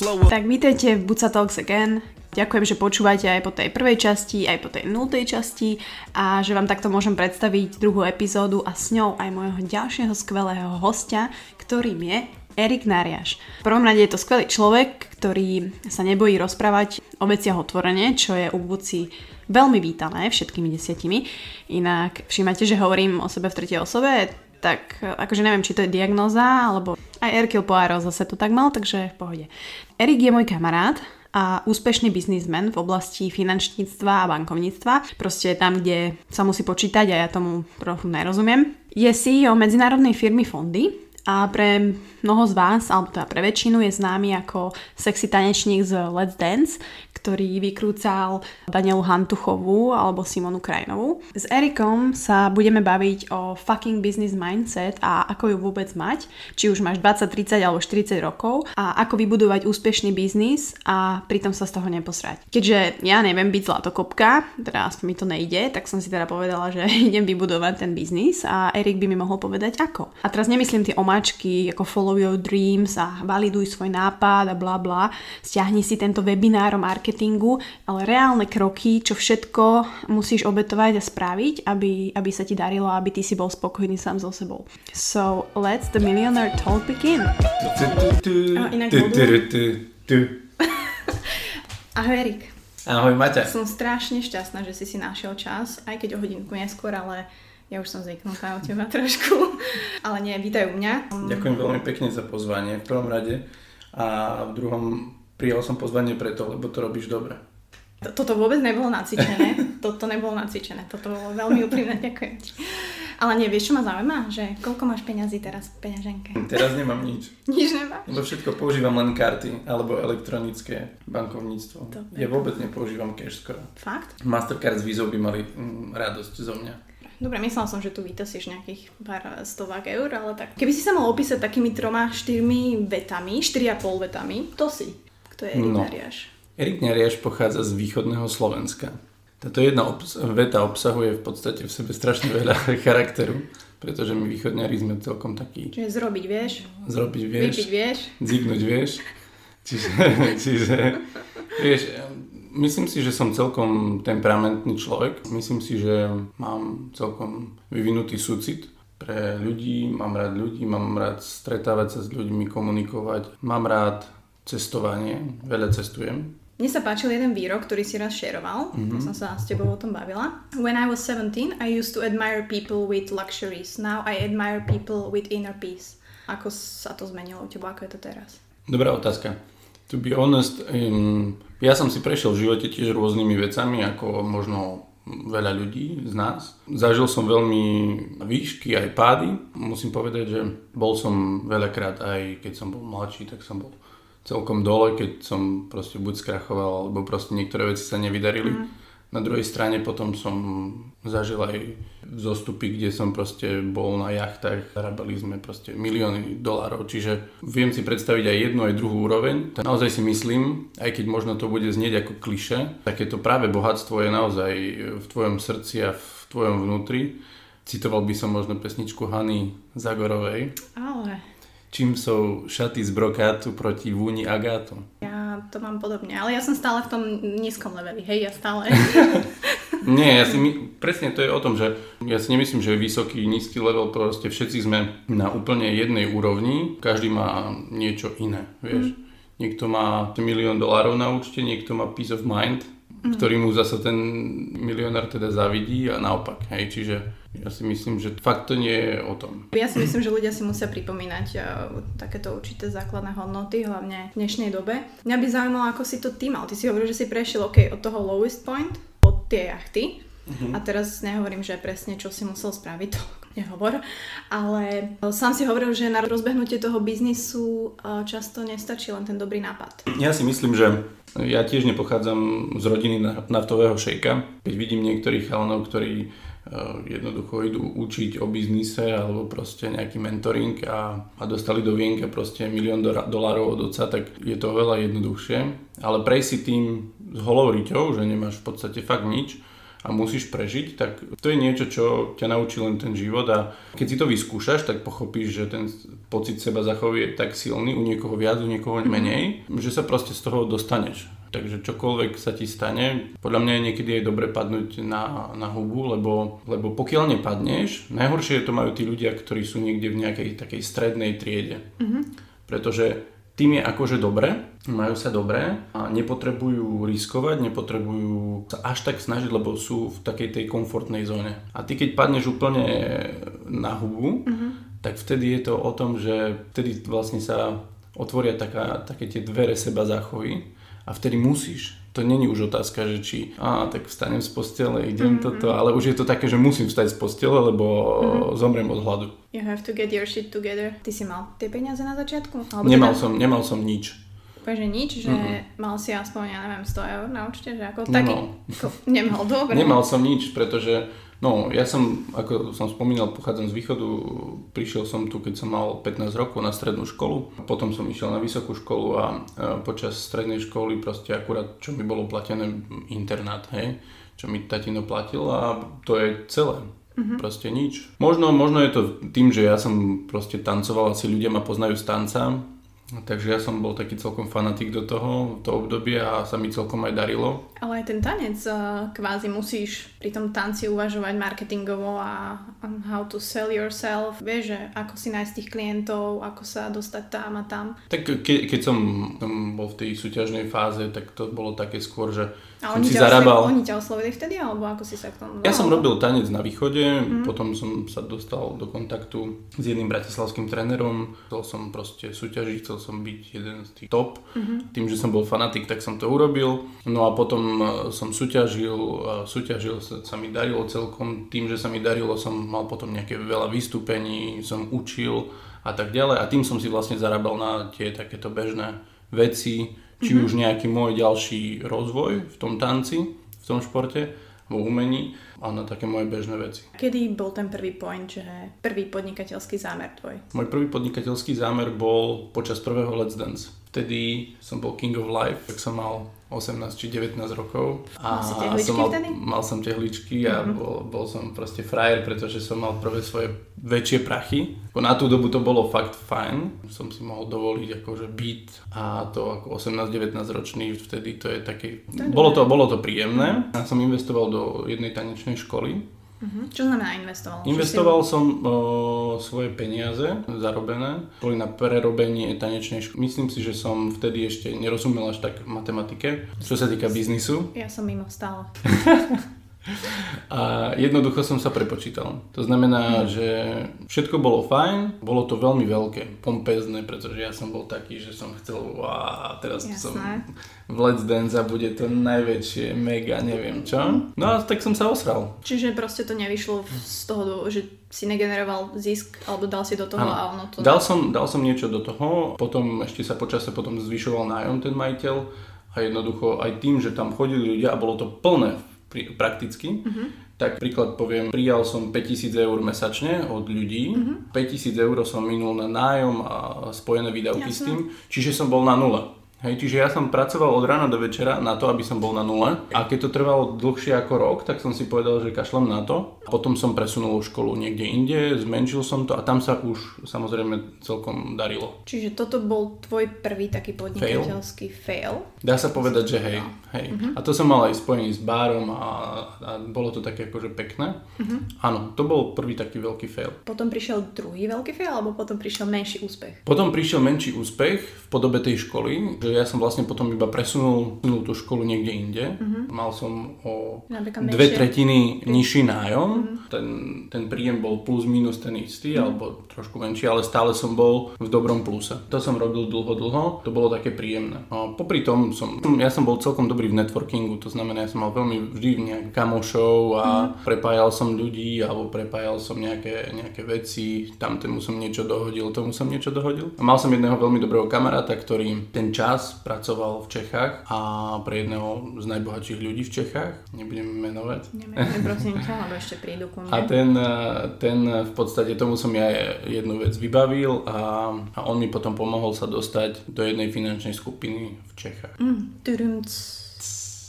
Tak vítajte v Buca Talks Again. Ďakujem, že počúvate aj po tej prvej časti, aj po tej nultej časti a že vám takto môžem predstaviť druhú epizódu a s ňou aj môjho ďalšieho skvelého hostia, ktorým je Erik Nariaš. V prvom rade je to skvelý človek, ktorý sa nebojí rozprávať o veciach otvorene, čo je u Buci veľmi vítané všetkými desiatimi. Inak všímate, že hovorím o sebe v tretej osobe, tak akože neviem, či to je diagnoza, alebo aj Erkil Poirot zase to tak mal, takže v pohode. Erik je môj kamarát, a úspešný biznismen v oblasti finančníctva a bankovníctva. Proste tam, kde sa musí počítať a ja tomu trochu nerozumiem. Je CEO medzinárodnej firmy Fondy a pre mnoho z vás, alebo teda pre väčšinu je známy ako sexy tanečník z Let's Dance, ktorý vykrúcal Danielu Hantuchovú alebo Simonu Krajnovú. S Erikom sa budeme baviť o fucking business mindset a ako ju vôbec mať, či už máš 20, 30 alebo 40 rokov a ako vybudovať úspešný biznis a pritom sa z toho neposrať. Keďže ja neviem byť zlatokopka, teda aspoň mi to nejde, tak som si teda povedala, že idem vybudovať ten biznis a Erik by mi mohol povedať ako. A teraz nemyslím tie omáčky ako follow your dreams a validuj svoj nápad a bla bla, stiahni si tento webinár o marketing marketingu, ale reálne kroky, čo všetko musíš obetovať a spraviť, aby, aby sa ti darilo aby ty si bol spokojný sám so sebou. So, let's the millionaire talk begin. Ahoj Erik. Ahoj Maťa. Som strašne šťastná, že si si našiel čas, aj keď o hodinku neskôr, ale ja už som zvyknutá o teba trošku. Ale nie, vítaj u mňa. Ďakujem veľmi pekne za pozvanie v prvom rade. A v druhom Prijal som pozvanie preto, lebo to robíš dobre. Toto vôbec nebolo nacvičené. Toto nebolo nacvičené. Toto bolo veľmi úprimné. Ďakujem ti. Ale nie, vieš, čo ma zaujíma? Že koľko máš peňazí teraz v peňaženke? Teraz nemám nič. Nič nemáš? Lebo všetko používam len karty alebo elektronické bankovníctvo. Dobre. Ja vôbec nepoužívam cash skoro. Fakt? Mastercard s Vizou by mali mm, radosť zo mňa. Dobre, myslela som, že tu vytasíš nejakých pár stovák eur, ale tak. Keby si sa mal opísať takými troma, štyrmi vetami, štyri a pol vetami, to si. Kto je Erik no. Nariaš? Erik Nariaš pochádza z východného Slovenska. Táto jedna obs- veta obsahuje v podstate v sebe strašne veľa charakteru, pretože my východňari sme celkom takí... Čiže zrobiť vieš? Zrobiť vieš. Vypiť vieš? Zignúť vieš. Čiže, čiže vieš, myslím si, že som celkom temperamentný človek. Myslím si, že mám celkom vyvinutý súcit pre ľudí, mám rád ľudí, mám rád stretávať sa s ľuďmi, komunikovať, mám rád cestovanie, veľa cestujem. Mne sa páčil jeden výrok, ktorý si raz šeroval, mm-hmm. som sa s tebou o tom bavila. When I was 17, I used to admire people with luxuries. Now I admire people with inner peace. Ako sa to zmenilo u teba, ako je to teraz? Dobrá otázka. To be honest, um, ja som si prešiel v živote tiež rôznymi vecami, ako možno veľa ľudí z nás. Zažil som veľmi výšky aj pády. Musím povedať, že bol som veľakrát aj keď som bol mladší, tak som bol celkom dole, keď som proste buď skrachoval, alebo proste niektoré veci sa nevydarili. Mm. Na druhej strane potom som zažil aj zostupy, kde som proste bol na jachtách, zarábali sme proste milióny dolárov, čiže viem si predstaviť aj jednu, aj druhú úroveň. Tak naozaj si myslím, aj keď možno to bude znieť ako kliše, takéto práve bohatstvo je naozaj v tvojom srdci a v tvojom vnútri. Citoval by som možno pesničku Hany Zagorovej. Ale čím sú šaty z brokátu proti vúni agátu. Ja to mám podobne, ale ja som stále v tom nízkom leveli, hej, ja stále. Nie, ja si my, presne to je o tom, že ja si nemyslím, že je vysoký, nízky level, proste všetci sme na úplne jednej úrovni, každý má niečo iné, vieš. Mm. Niekto má milión dolárov na účte, niekto má peace of mind, mm. ktorý mu zase ten milionár teda zavidí a naopak, hej, čiže ja si myslím, že fakt to nie je o tom. Ja si myslím, že ľudia si musia pripomínať uh, takéto určité základné hodnoty, hlavne v dnešnej dobe. Mňa by zaujímalo, ako si to ty mal. Ty si hovoril, že si prešiel OK, od toho lowest point, od tie jachty. Uh-huh. A teraz nehovorím, že presne čo si musel spraviť, to nehovor, ale sám si hovoril, že na rozbehnutie toho biznisu uh, často nestačí len ten dobrý nápad. Ja si myslím, že ja tiež nepochádzam z rodiny naftového šejka. Keď vidím niektorých chalanov, ktorí Eh, jednoducho idú učiť o biznise alebo proste nejaký mentoring a, a dostali do vienka proste milión dolárov od oca, tak je to veľa jednoduchšie. Ale prej si tým s holou riťou, že nemáš v podstate fakt nič a musíš prežiť, tak to je niečo, čo ťa naučí len ten život a keď si to vyskúšaš, tak pochopíš, že ten pocit seba zachovu je tak silný, u niekoho viac, u niekoho menej, že sa proste z toho dostaneš. Takže čokoľvek sa ti stane, podľa mňa je niekedy aj dobre padnúť na, na hubu, lebo, lebo pokiaľ nepadneš, najhoršie to majú tí ľudia, ktorí sú niekde v nejakej takej strednej triede. Mm-hmm. Pretože tým je akože dobre, majú sa dobre a nepotrebujú riskovať, nepotrebujú sa až tak snažiť, lebo sú v takej tej komfortnej zóne. A ty keď padneš úplne na hubu, mm-hmm. tak vtedy je to o tom, že vtedy vlastne sa otvoria taká, také tie dvere seba záchovy a vtedy musíš. To není už otázka, že či a tak vstanem z postele, idem mm-hmm. toto, ale už je to také, že musím vstať z postele, lebo mm-hmm. zomriem od hladu. You have to get your shit together. Ty si mal tie peniaze na začiatku? Alebo nemal, teda... som, nemal som nič. Úplne, že nič, že mm-hmm. mal si aspoň, ja neviem, 100 eur na účte, že ako nemal. taký... Ako, nemal, dobre. Nemal som nič, pretože, no, ja som, ako som spomínal, pochádzam z východu, prišiel som tu, keď som mal 15 rokov na strednú školu, potom som išiel na vysokú školu a, a počas strednej školy proste akurát, čo mi bolo platené internát, hej, čo mi tatino platil a to je celé. Mm-hmm. Proste nič. Možno, možno je to tým, že ja som proste tancoval, asi ľudia ma poznajú z tanca, takže ja som bol taký celkom fanatik do toho, to obdobie a sa mi celkom aj darilo. Ale aj ten tanec eh, kvázi musíš pri tom tanci uvažovať marketingovo a how to sell yourself. Vieš, že ako si nájsť tých klientov, ako sa dostať tam a tam. Tak ke, keď som, som bol v tej súťažnej fáze, tak to bolo také skôr, že a oni, ťa zarábal... oni ťa oslovili vtedy, alebo ako si sa k tomu... Ja som robil tanec na východe, mm. potom som sa dostal do kontaktu s jedným bratislavským trénerom, chcel som proste súťažiť, chcel som byť jeden z tých top. Mm-hmm. Tým, že som bol fanatik, tak som to urobil. No a potom e, som súťažil, súťažil sa, sa mi darilo celkom, tým, že sa mi darilo, som mal potom nejaké veľa vystúpení, som učil a tak ďalej a tým som si vlastne zarábal na tie takéto bežné veci, či mm-hmm. už nejaký môj ďalší rozvoj v tom tanci, v tom športe, v umení a na také moje bežné veci. Kedy bol ten prvý point, že prvý podnikateľský zámer tvoj? Môj prvý podnikateľský zámer bol počas prvého Let's Dance. Vtedy som bol King of Life, tak som mal 18 či 19 rokov. A mal som mal, vtedy? mal som tehličky a mm-hmm. bol, bol som proste frajer, pretože som mal prvé svoje väčšie prachy. Na tú dobu to bolo fakt fajn. Som si mohol dovoliť akože byť a to ako 18-19 ročný vtedy to je také... Bolo, to, bolo to príjemné. Ja som investoval do jednej tanečnej školy Uh-huh. Čo znamená investoval? Investoval si... som o, svoje peniaze zarobené, boli na prerobenie tanečnej školy. Myslím si, že som vtedy ešte nerozumel až tak matematike, čo sa týka biznisu. Ja som mimo stále. A jednoducho som sa prepočítal. To znamená, mm. že všetko bolo fajn, bolo to veľmi veľké, pompezné, pretože ja som bol taký, že som chcel, a teraz Jasné. som v Let's Dance a bude to najväčšie, mega, neviem čo. No a tak som sa osral. Čiže proste to nevyšlo z toho, že si negeneroval zisk, alebo dal si do toho ano. a ono to... Dal som, dal som niečo do toho, potom ešte sa počase potom zvyšoval nájom ten majiteľ a jednoducho aj tým, že tam chodili ľudia a bolo to plné prakticky, uh-huh. tak príklad poviem, prijal som 5000 eur mesačne od ľudí, uh-huh. 5000 eur som minul na nájom a spojené výdavky Jasne. s tým, čiže som bol na nule. Hej, čiže ja som pracoval od rána do večera na to, aby som bol na nule. A keď to trvalo dlhšie ako rok, tak som si povedal, že kašlem na to. Potom som presunul školu niekde inde, zmenšil som to a tam sa už samozrejme celkom darilo. Čiže toto bol tvoj prvý taký podnikateľský fail? fail? Dá sa povedať, že hej. hej. Uh-huh. A to som mal aj spojený s bárom a, a bolo to také akože pekné. Uh-huh. Áno, to bol prvý taký veľký fail. Potom prišiel druhý veľký fail alebo potom prišiel menší úspech? Potom prišiel menší úspech v podobe tej školy, že ja som vlastne potom iba presunul, presunul tú školu niekde inde. Uh-huh. Mal som o dve tretiny nižší nájom. Uh-huh. Ten, ten príjem bol plus minus ten istý, uh-huh. alebo trošku menší, ale stále som bol v dobrom pluse. To som robil dlho, dlho. To bolo také príjemné. A popri tom som, ja som bol celkom dobrý v networkingu, to znamená, ja som mal veľmi vždy nejak kamošov a uh-huh. prepájal som ľudí, alebo prepájal som nejaké, nejaké veci, tam tomu som niečo dohodil, tomu som niečo dohodil. A mal som jedného veľmi dobrého kamaráta, ktorý ten čas pracoval v Čechách a pre jedného z najbohatších ľudí v Čechách, nebudem menovať. Nemenujem prosím ťa, lebo ešte prídu ku mne. A ten, ten v podstate tomu som ja jednu vec vybavil a, a on mi potom pomohol sa dostať do jednej finančnej skupiny v Čechách. Mm,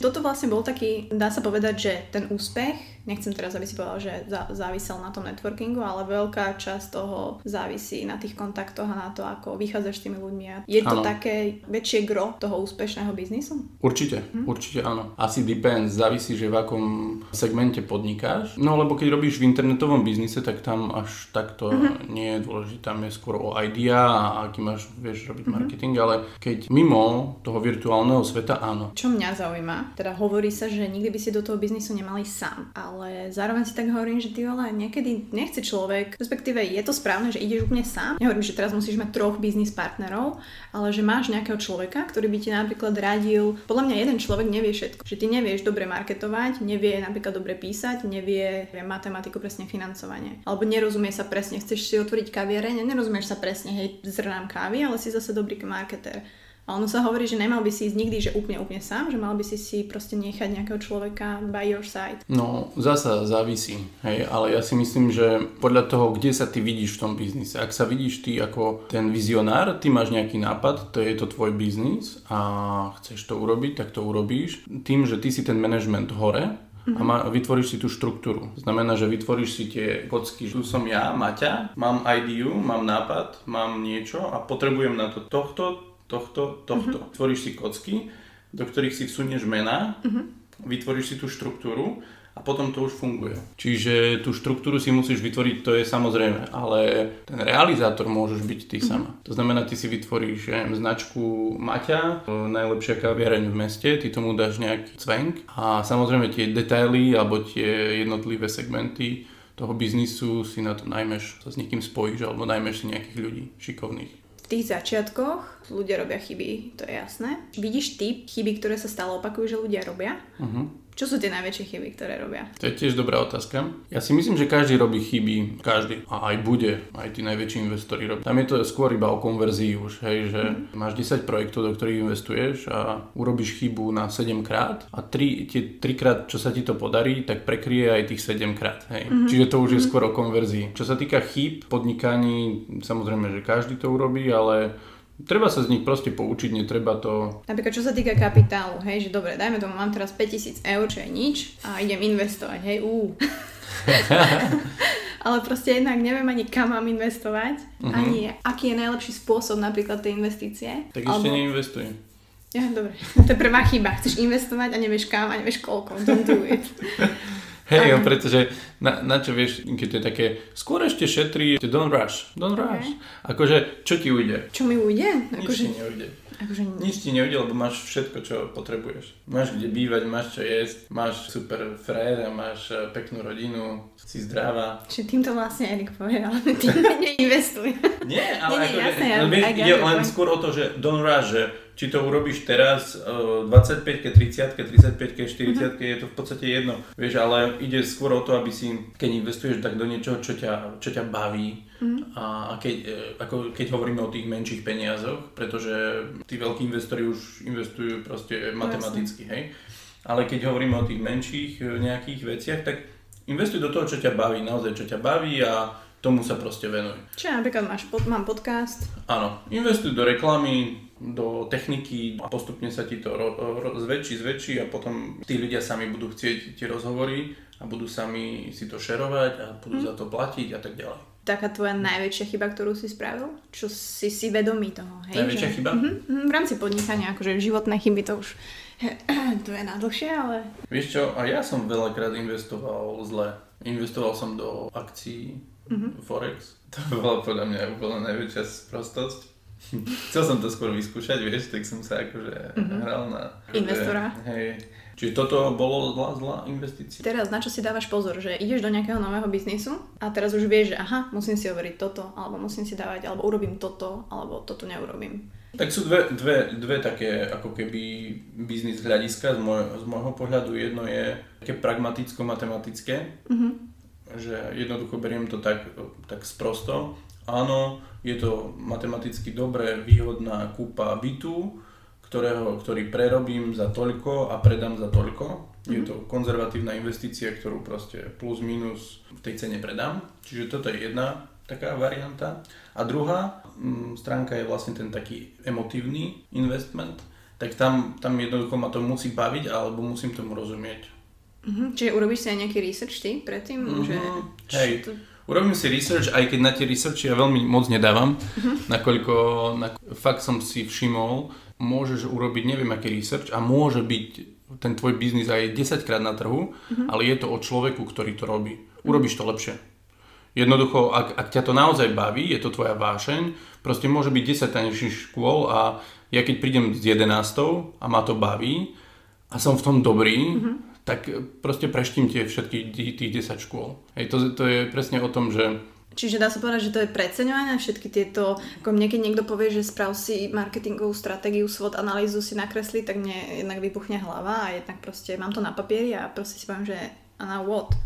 Toto vlastne bol taký, dá sa povedať, že ten úspech, nechcem teraz, aby si povedal, že závisel na tom networkingu, ale veľká časť toho závisí na tých kontaktoch a na to, ako vychádzaš s tými ľuďmi. Je to ano. také väčšie gro toho úspešného biznisu? Určite, hm? určite áno. Asi depends, závisí, že v akom segmente podnikáš. No lebo keď robíš v internetovom biznise, tak tam až takto mm-hmm. nie je dôležité. Tam je skôr o idea a aký máš, vieš robiť mm-hmm. marketing, ale keď mimo toho virtuálneho sveta, áno. Čo mňa zaujíma, teda hovorí sa, že nikdy by si do toho biznisu nemali sám, ale zároveň si tak hovorím, že ty ale niekedy nechce človek, respektíve je to správne, že ideš úplne sám. Nehovorím, že teraz musíš mať troch biznis partnerov, ale že máš nejakého človeka, ktorý by ti napríklad radil. Podľa mňa jeden človek nevie všetko. Že ty nevieš dobre marketovať, nevie napríklad dobre písať, nevie matematiku presne financovanie. Alebo nerozumie sa presne, chceš si otvoriť kaviareň, nerozumieš sa presne, hej, zrnám kávy, ale si zase dobrý marketer. A ono sa hovorí, že nemal by si ísť nikdy, že úplne úplne sám, že mal by si si proste nechať nejakého človeka by your side. No, zasa závisí, hej, ale ja si myslím, že podľa toho, kde sa ty vidíš v tom biznise. Ak sa vidíš ty ako ten vizionár, ty máš nejaký nápad, to je to tvoj biznis a chceš to urobiť, tak to urobíš. Tým, že ty si ten management hore, a má, vytvoríš si tú štruktúru. Znamená, že vytvoríš si tie kocky. Tu som ja, Maťa, mám ideu, mám nápad, mám niečo a potrebujem na to tohto, tohto, tohto. Uh-huh. Tvoríš si kocky, do ktorých si vsunieš mená, uh-huh. vytvoríš si tú štruktúru a potom to už funguje. Čiže tú štruktúru si musíš vytvoriť, to je samozrejme, ale ten realizátor môžeš byť ty mm-hmm. sama. To znamená, ty si vytvoríš ja neviem, značku Maťa, najlepšia kaviareň v meste, ty tomu dáš nejaký cvenk a samozrejme tie detaily alebo tie jednotlivé segmenty toho biznisu si na to najmeš, sa s niekým spojíš alebo najmeš si nejakých ľudí šikovných tých začiatkoch ľudia robia chyby, to je jasné. Vidíš ty chyby, ktoré sa stále opakujú, že ľudia robia? Uh-huh. Čo sú tie najväčšie chyby, ktoré robia? To je tiež dobrá otázka. Ja si myslím, že každý robí chyby, každý. A aj bude, aj tí najväčší investori robia. Tam je to skôr iba o konverzii už, hej, že mm. máš 10 projektov, do ktorých investuješ a urobíš chybu na 7 krát a 3, tie 3 krát, čo sa ti to podarí, tak prekrie aj tých 7 krát. Hej. Mm-hmm. Čiže to už mm-hmm. je mhm. skôr o konverzii. Čo sa týka chýb podnikaní, samozrejme, že každý to urobí, ale Treba sa z nich proste poučiť, netreba to... Napríklad čo sa týka kapitálu, hej, že dobre, dajme tomu, mám teraz 5000 eur, čo je nič a idem investovať, hej, ú. Ale proste jednak neviem ani kam mám investovať, uh-huh. ani aký je najlepší spôsob napríklad tej investície. Tak ešte Alebo... neinvestuj. Ja, dobre, to je prvá chyba. Chceš investovať a nevieš kam a nevieš koľko. Don't do it. Hej, um, pretože na, na čo vieš, keď to je také, skôr ešte šetrí, don't rush, don't rush. Okay. Akože, čo ti ujde? Čo mi ujde? Nič akože... ti neujde. Akože... Nič ti neujde, lebo máš všetko, čo potrebuješ. Máš kde bývať, máš čo jesť, máš super frér, máš eh, peknú rodinu, si zdravá. Čiže týmto vlastne Erik povedal, tým neinvestuj. Nie, ale nie, akože, jasné, no, vieš, ide len skôr o to, že don't rush, že či to urobíš teraz 25 30 35 40 je to v podstate jedno. Vieš, ale ide skôr o to, aby si, keď investuješ tak do niečoho, čo ťa, čo ťa baví mm. a keď, e, ako keď hovoríme o tých menších peniazoch, pretože tí veľkí investori už investujú proste matematicky, hej. Ale keď hovoríme o tých menších e, nejakých veciach, tak investuj do toho, čo ťa baví, naozaj čo ťa baví a tomu sa proste venuj. Čiže napríklad máš pod, mám podcast. Áno, investuj do reklamy, do techniky a postupne sa ti to ro, ro, zväčší, zväčší a potom tí ľudia sami budú chcieť tie rozhovory a budú sami si to šerovať a budú hmm. za to platiť a tak ďalej. Taká tvoja najväčšia chyba, ktorú si spravil? Čo si si vedomý toho? Hej, najväčšia že... chyba? Uh-huh, v rámci podnikania, akože životné chyby to už to je na dlhšie, ale... Vieš čo, a ja som veľakrát investoval zle. Investoval som do akcií, uh-huh. Forex. To bola podľa mňa úplne najväčšia sprostosť Chcel som to skôr vyskúšať, vieš, tak som sa akože mm-hmm. hral na... Akože, Investora. Hej. Čiže toto bolo zlá, zlá investícia. Teraz na čo si dávaš pozor, že ideš do nejakého nového biznisu a teraz už vieš, že aha, musím si overiť toto, alebo musím si dávať, alebo urobím toto, alebo toto neurobím. Tak sú dve, dve, dve také ako keby biznis hľadiska z, môj, z môjho pohľadu. Jedno je také pragmaticko-matematické, mm-hmm. že jednoducho beriem to tak, tak sprosto. Áno, je to matematicky dobre výhodná kúpa bytu, ktorého, ktorý prerobím za toľko a predám za toľko. Mm-hmm. Je mhm. to konzervatívna investícia, ktorú proste plus minus v tej cene predám. Čiže toto je jedna taká varianta. A druhá m, mm, stránka je vlastne ten taký emotívny investment. tak tam, tam jednoducho ma to musí baviť alebo musím tomu rozumieť. Uh-huh. Čiže urobíš si aj nejaký research ty predtým? Uh-huh. Že... Hej, to... urobím si research, aj keď na tie researchy ja veľmi moc nedávam, uh-huh. nakoľko na, fakt som si všimol, môžeš urobiť neviem aký research a môže byť ten tvoj biznis aj 10 krát na trhu, uh-huh. ale je to o človeku, ktorý to robí. Urobíš to lepšie. Jednoducho, ak, ak ťa to naozaj baví, je to tvoja vášeň, proste môže byť 10 tanečných škôl a ja keď prídem z 11 a ma to baví a som v tom dobrý, mm-hmm. Tak proste preštím tie všetky tých 10 škôl. Hej, to, to je presne o tom, že Čiže dá sa povedať, že to je preceňované všetky tieto, ako mne niekto povie, že sprav si marketingovú stratégiu, svod analýzu si nakresli, tak mne jednak vypuchne hlava a jednak proste mám to na papieri a proste si poviem, že a na what?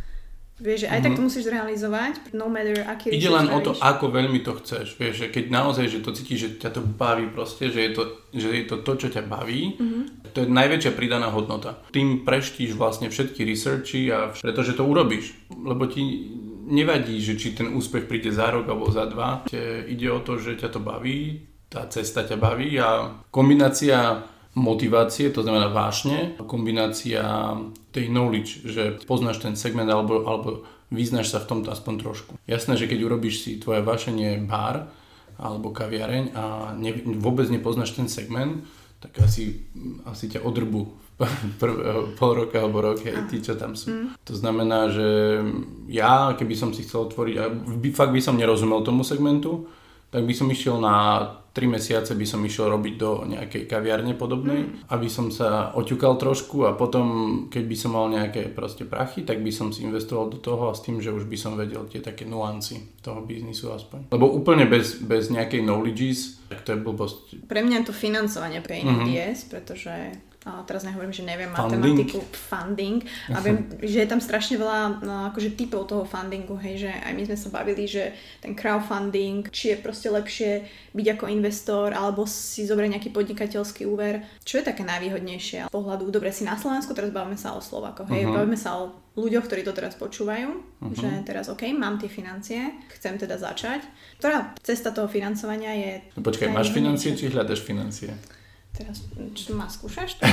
Vieš, že aj mm-hmm. tak to mhm. musíš zrealizovať, no matter aký Ide len o to, ako veľmi to chceš. Vieš, že keď naozaj, že to cítiš, že ťa to baví proste, že je to, že je to, to čo ťa baví, mm-hmm. to je najväčšia pridaná hodnota. Tým preštíš vlastne všetky researchy a pretože to urobíš. Lebo ti nevadí, že či ten úspech príde za rok alebo za dva. Ide o to, že ťa to baví, tá cesta ťa baví a kombinácia motivácie, to znamená vášne, kombinácia tej knowledge, že poznáš ten segment alebo, alebo vyznáš sa v tomto aspoň trošku. Jasné, že keď urobíš si tvoje vášenie bar alebo kaviareň a ne, vôbec nepoznáš ten segment, tak asi, asi ťa odrbu prv, pol roka alebo rok, aj tí, čo tam sú. Mm. To znamená, že ja, keby som si chcel otvoriť, a fakt by som nerozumel tomu segmentu, tak by som išiel na 3 mesiace by som išiel robiť do nejakej kaviarne podobnej, mm. aby som sa oťukal trošku a potom, keď by som mal nejaké proste prachy, tak by som si investoval do toho a s tým, že už by som vedel tie také nuancy toho biznisu aspoň. Lebo úplne bez, bez nejakej knowledges, tak to je blbosť. Pre mňa je to financovanie pre mm-hmm. pretože a teraz nehovorím, že neviem funding. matematiku, funding a viem, že je tam strašne veľa no, akože typov toho fundingu, hej, že aj my sme sa bavili, že ten crowdfunding, či je proste lepšie byť ako investor alebo si zobrať nejaký podnikateľský úver, čo je také najvýhodnejšie pohľadu, dobre si na Slovensku, teraz bavíme sa o Slovakoch, hej, uh-huh. bavíme sa o ľuďoch, ktorí to teraz počúvajú, uh-huh. že teraz OK, mám tie financie, chcem teda začať. Ktorá cesta toho financovania je... No počkaj, máš financie či hľadaš financie? Teraz, čo ma skúšaš? To?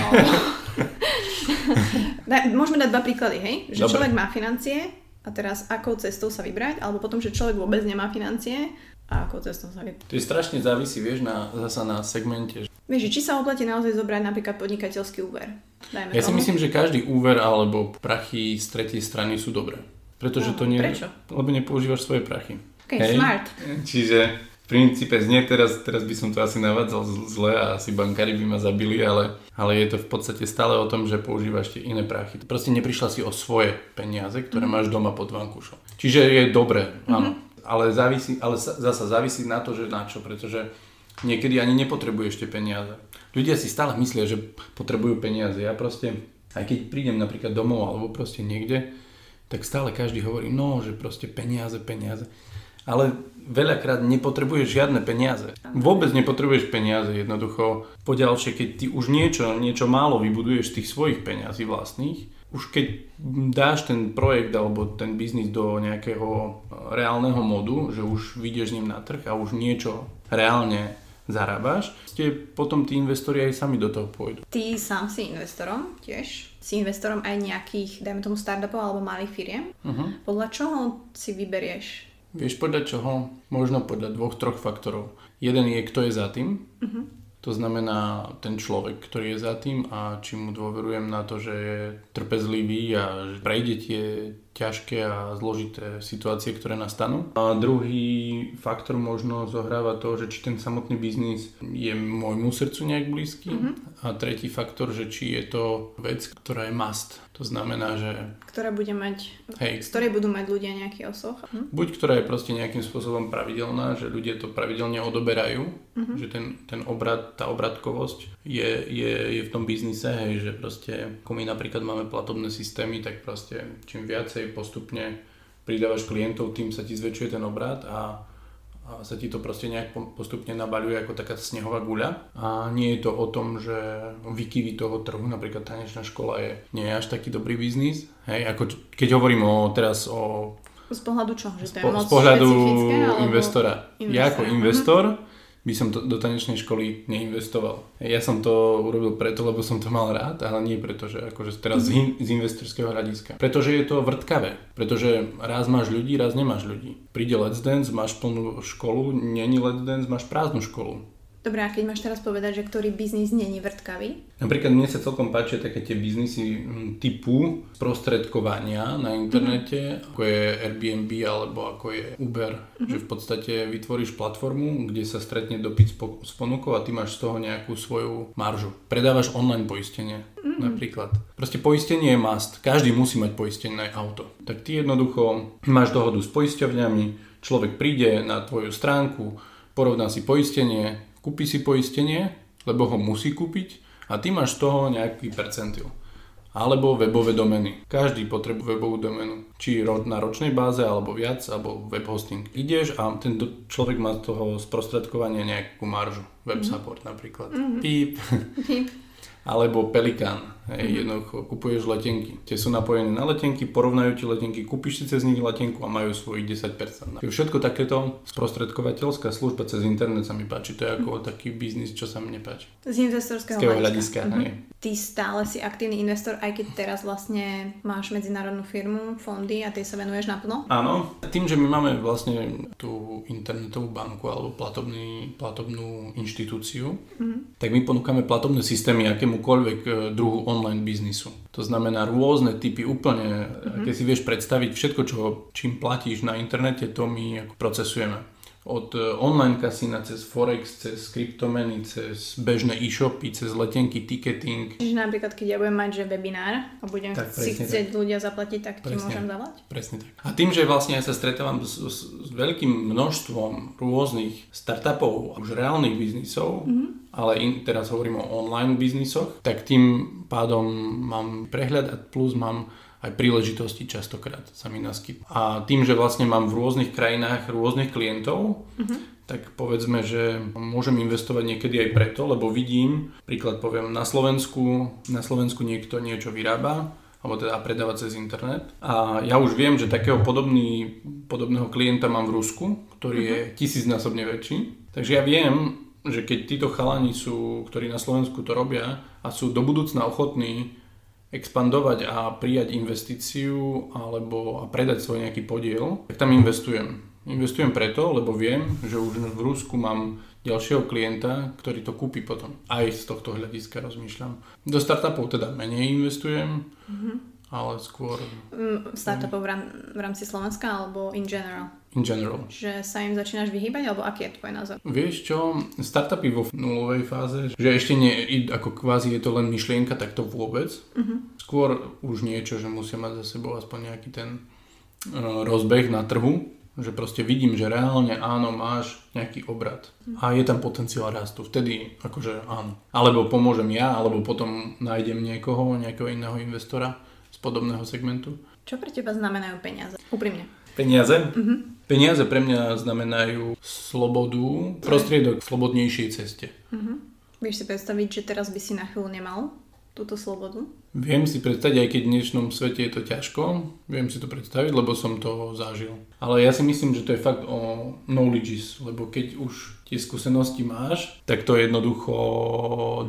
Môžeme dať dva príklady, hej? Že Dobre. človek má financie a teraz akou cestou sa vybrať, alebo potom, že človek vôbec nemá financie a akou cestou sa vybrať. To je strašne závisí, vieš, na, zasa na segmente. Vieš, či sa oplatí naozaj zobrať napríklad podnikateľský úver? Dajme ja tomu. si myslím, že každý úver alebo prachy z tretej strany sú dobré. Pretože no, to nie... Prečo? Lebo nepoužívaš svoje prachy. Okay, Hej? smart. Čiže v princípe znie teraz, teraz by som to asi navádzal zle a asi bankári by ma zabili, ale, ale je to v podstate stále o tom, že používaš tie iné prachy. Proste neprišla si o svoje peniaze, ktoré mm-hmm. máš doma pod vankušom. Čiže je dobré, áno. Mm-hmm. Ale, závisí, ale zasa závisí na to, že na čo, pretože niekedy ani nepotrebuješ tie peniaze. Ľudia si stále myslia, že potrebujú peniaze. Ja proste, aj keď prídem napríklad domov alebo proste niekde, tak stále každý hovorí, no, že proste peniaze, peniaze. Ale veľakrát nepotrebuješ žiadne peniaze. Vôbec nepotrebuješ peniaze, jednoducho poďalšie, keď ty už niečo, niečo málo vybuduješ tých svojich peniazí vlastných, už keď dáš ten projekt alebo ten biznis do nejakého e, reálneho modu, že už vyjdeš s ním na trh a už niečo reálne zarábaš, ste potom tí investori aj sami do toho pôjdu. Ty sám si investorom tiež? Si investorom aj nejakých, dajme tomu startupov alebo malých firiem? Uh-huh. Podľa čoho si vyberieš Vieš podľa čoho? Možno podľa dvoch, troch faktorov. Jeden je, kto je za tým. Uh-huh. To znamená ten človek, ktorý je za tým a či mu dôverujem na to, že je trpezlivý a že prejde tie ťažké a zložité situácie, ktoré nastanú. A druhý faktor možno zohráva to, že či ten samotný biznis je môjmu srdcu nejak blízky. Mm-hmm. A tretí faktor, že či je to vec, ktorá je must. To znamená, že... Ktorá bude mať... Hej. Z ktorej budú mať ľudia nejaký osoch. Hm? Buď ktorá je proste nejakým spôsobom pravidelná, že ľudia to pravidelne odoberajú, mm-hmm. že ten, ten obrad, tá obradkovosť je, je, je v tom biznise, hej, že proste, ako my napríklad máme platobné systémy, tak proste čím viacej viacej postupne pridávaš klientov, tým sa ti zväčšuje ten obrad a, a sa ti to proste nejak postupne nabaľuje ako taká snehová guľa. A nie je to o tom, že vykyvy toho trhu, napríklad tanečná škola je, nie je až taký dobrý biznis. Hej, ako keď hovorím o, teraz o... Z pohľadu čoho? Že to je z pohľadu investora. investora. Ja ako investor mm-hmm by som to, do tanečnej školy neinvestoval. Ja som to urobil preto, lebo som to mal rád, ale nie preto, že akože teraz z, z investorského hľadiska. Pretože je to vrtkavé. Pretože raz máš ľudí, raz nemáš ľudí. Príde Let's Dance, máš plnú školu, není Let's Dance, máš prázdnu školu. Dobre, a keď máš teraz povedať, že ktorý biznis není vrtkavý? Napríklad mne sa celkom páčia také tie biznisy typu sprostredkovania na internete, mm-hmm. ako je Airbnb alebo ako je Uber, mm-hmm. že v podstate vytvoríš platformu, kde sa stretne dopyt s ponukou a ty máš z toho nejakú svoju maržu. Predávaš online poistenie mm-hmm. napríklad. Proste poistenie je must. Každý musí mať poistené auto. Tak ty jednoducho máš dohodu s poisťovňami, človek príde na tvoju stránku, porovná si poistenie, kúpi si poistenie, lebo ho musí kúpiť a ty máš z toho nejaký percentil. Alebo webové domeny. Každý potrebuje webovú domenu. Či na ročnej báze, alebo viac, alebo web hosting. Ideš a tento človek má z toho sprostredkovania nejakú maržu. Web mhm. support napríklad. Mm-hmm. Píp. Píp alebo Pelikán. Hej, mm-hmm. jednoducho kupuješ letenky. Tie sú napojené na letenky, porovnajú ti letenky, kúpiš si cez nich letenku a majú svojich 10%. Všetko takéto sprostredkovateľská služba cez internet sa mi páči. To je ako mm-hmm. taký biznis, čo sa mne páči. Z investorského hľadiska. mm-hmm. Ty stále si aktívny investor, aj keď teraz vlastne máš medzinárodnú firmu, fondy a ty sa venuješ naplno? Áno. Tým, že my máme vlastne tú internetovú banku alebo platobný, platobnú inštitúciu, mm-hmm. tak my ponúkame platobné systémy akémukoľvek e, druhu online biznisu. To znamená rôzne typy, úplne, mm-hmm. keď si vieš predstaviť všetko, čo, čím platíš na internete, to my procesujeme od e, online kasína cez Forex, cez kryptomeny, cez bežné e-shopy, cez letenky, ticketing. Čiže napríklad, keď ja budem mať že webinár a budem tak, si chcieť tak. ľudia zaplatiť, tak presne, ti môžem zavolať? Presne tak. A tým, že vlastne ja sa stretávam s, s, s veľkým množstvom rôznych startupov, už reálnych biznisov, mm-hmm. ale in, teraz hovorím o online biznisoch, tak tým pádom mám prehľad a plus mám aj príležitosti častokrát sa mi naskytnú. A tým, že vlastne mám v rôznych krajinách rôznych klientov, uh-huh. tak povedzme, že môžem investovať niekedy aj preto, lebo vidím, príklad poviem, na Slovensku, na Slovensku niekto niečo vyrába, alebo teda predáva cez internet. A ja už viem, že takého podobný, podobného klienta mám v Rusku, ktorý uh-huh. je mhm. tisícnásobne väčší. Takže ja viem, že keď títo chalani sú, ktorí na Slovensku to robia a sú do budúcna ochotní expandovať a prijať investíciu alebo a predať svoj nejaký podiel, tak tam investujem. Investujem preto, lebo viem, že už v Rusku mám ďalšieho klienta, ktorý to kúpi potom. Aj z tohto hľadiska rozmýšľam. Do startupov teda menej investujem, mm-hmm. ale skôr... Mm, startupov v, rám, v rámci Slovenska alebo in general? In general. Že sa im začínaš vyhýbať, alebo aký je tvoj názor? Vieš čo, startupy vo nulovej fáze, že ešte nie, ako kvázi je to len myšlienka, tak to vôbec. Uh-huh. Skôr už niečo, že musia mať za sebou aspoň nejaký ten uh, rozbeh na trhu, že proste vidím, že reálne áno, máš nejaký obrad a je tam potenciál rastu. Vtedy akože áno. Alebo pomôžem ja, alebo potom nájdem niekoho, nejakého iného investora z podobného segmentu. Čo pre teba znamenajú peniaze? Úprimne. Peniaze? Mm-hmm. Peniaze pre mňa znamenajú slobodu, prostriedok k slobodnejšej ceste. Mm-hmm. Vieš si predstaviť, že teraz by si na chvíľu nemal túto slobodu? Viem si predstaviť, aj keď v dnešnom svete je to ťažko, viem si to predstaviť, lebo som to zažil. Ale ja si myslím, že to je fakt o knowledges, lebo keď už tie skúsenosti máš, tak to jednoducho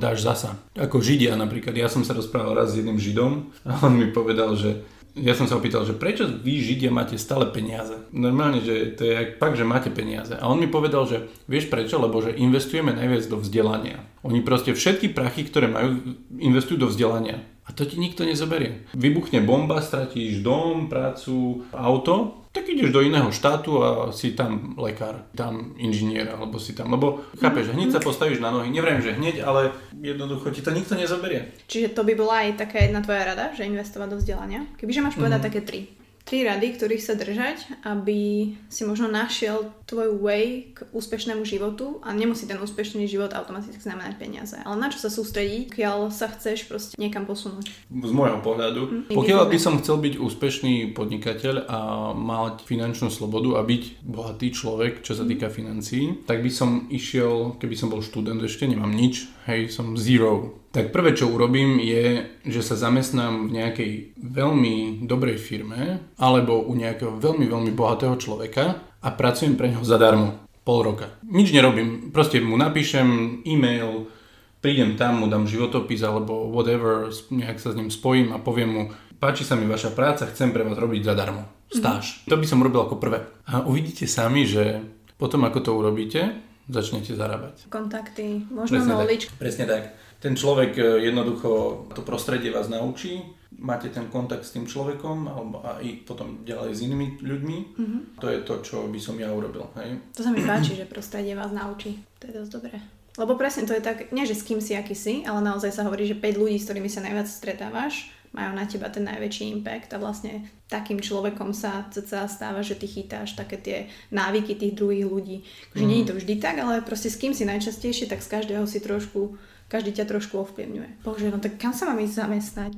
dáš zasa. Ako Židia napríklad, ja som sa rozprával raz s jedným Židom a on mi povedal, že ja som sa opýtal, že prečo vy Židia máte stále peniaze? Normálne, že to je fakt, že máte peniaze. A on mi povedal, že vieš prečo? Lebo že investujeme najviac do vzdelania. Oni proste všetky prachy, ktoré majú, investujú do vzdelania. A to ti nikto nezoberie. Vybuchne bomba, stratíš dom, prácu, auto tak ideš do iného štátu a si tam lekár, tam inžinier alebo si tam, lebo chápeš, hneď sa postavíš na nohy, neviem, že hneď, ale jednoducho ti to nikto nezoberie. Čiže to by bola aj taká jedna tvoja rada, že investovať do vzdelania? Kebyže máš povedať mm-hmm. také tri tri rady, ktorých sa držať, aby si možno našiel tvoj way k úspešnému životu a nemusí ten úspešný život automaticky znamenať peniaze. Ale na čo sa sústrediť, keď sa chceš proste niekam posunúť? Z môjho pohľadu. Hm, pokiaľ by som chcel byť úspešný podnikateľ a mať finančnú slobodu a byť bohatý človek, čo sa týka financií, tak by som išiel, keby som bol študent ešte, nemám nič, hej, som zero tak prvé, čo urobím, je, že sa zamestnám v nejakej veľmi dobrej firme alebo u nejakého veľmi, veľmi bohatého človeka a pracujem pre neho zadarmo. pol roka. Nič nerobím, proste mu napíšem e-mail, prídem tam, mu dám životopis alebo whatever, nejak sa s ním spojím a poviem mu, páči sa mi vaša práca, chcem pre vás robiť zadarmo. Stáž. Mm-hmm. To by som robil ako prvé. A uvidíte sami, že potom ako to urobíte, začnete zarábať. Kontakty, možno Presne knowledge. tak. Presne tak. Ten človek e, jednoducho, to prostredie vás naučí, máte ten kontakt s tým človekom alebo aj potom ďalej s inými ľuďmi. Mm-hmm. To je to, čo by som ja urobil. Hej? To sa mi páči, že prostredie vás naučí. To je dosť dobré. Lebo presne to je tak, nie že s kým si, aký si, ale naozaj sa hovorí, že 5 ľudí, s ktorými sa najviac stretávaš, majú na teba ten najväčší impact a vlastne takým človekom sa cca stáva, že ty chytáš také tie návyky tých druhých ľudí. Takže mm. nie je to vždy tak, ale proste s kým si najčastejšie, tak z každého si trošku každý ťa trošku ovplyvňuje. Bože, no tak kam sa mám ísť zamestnať?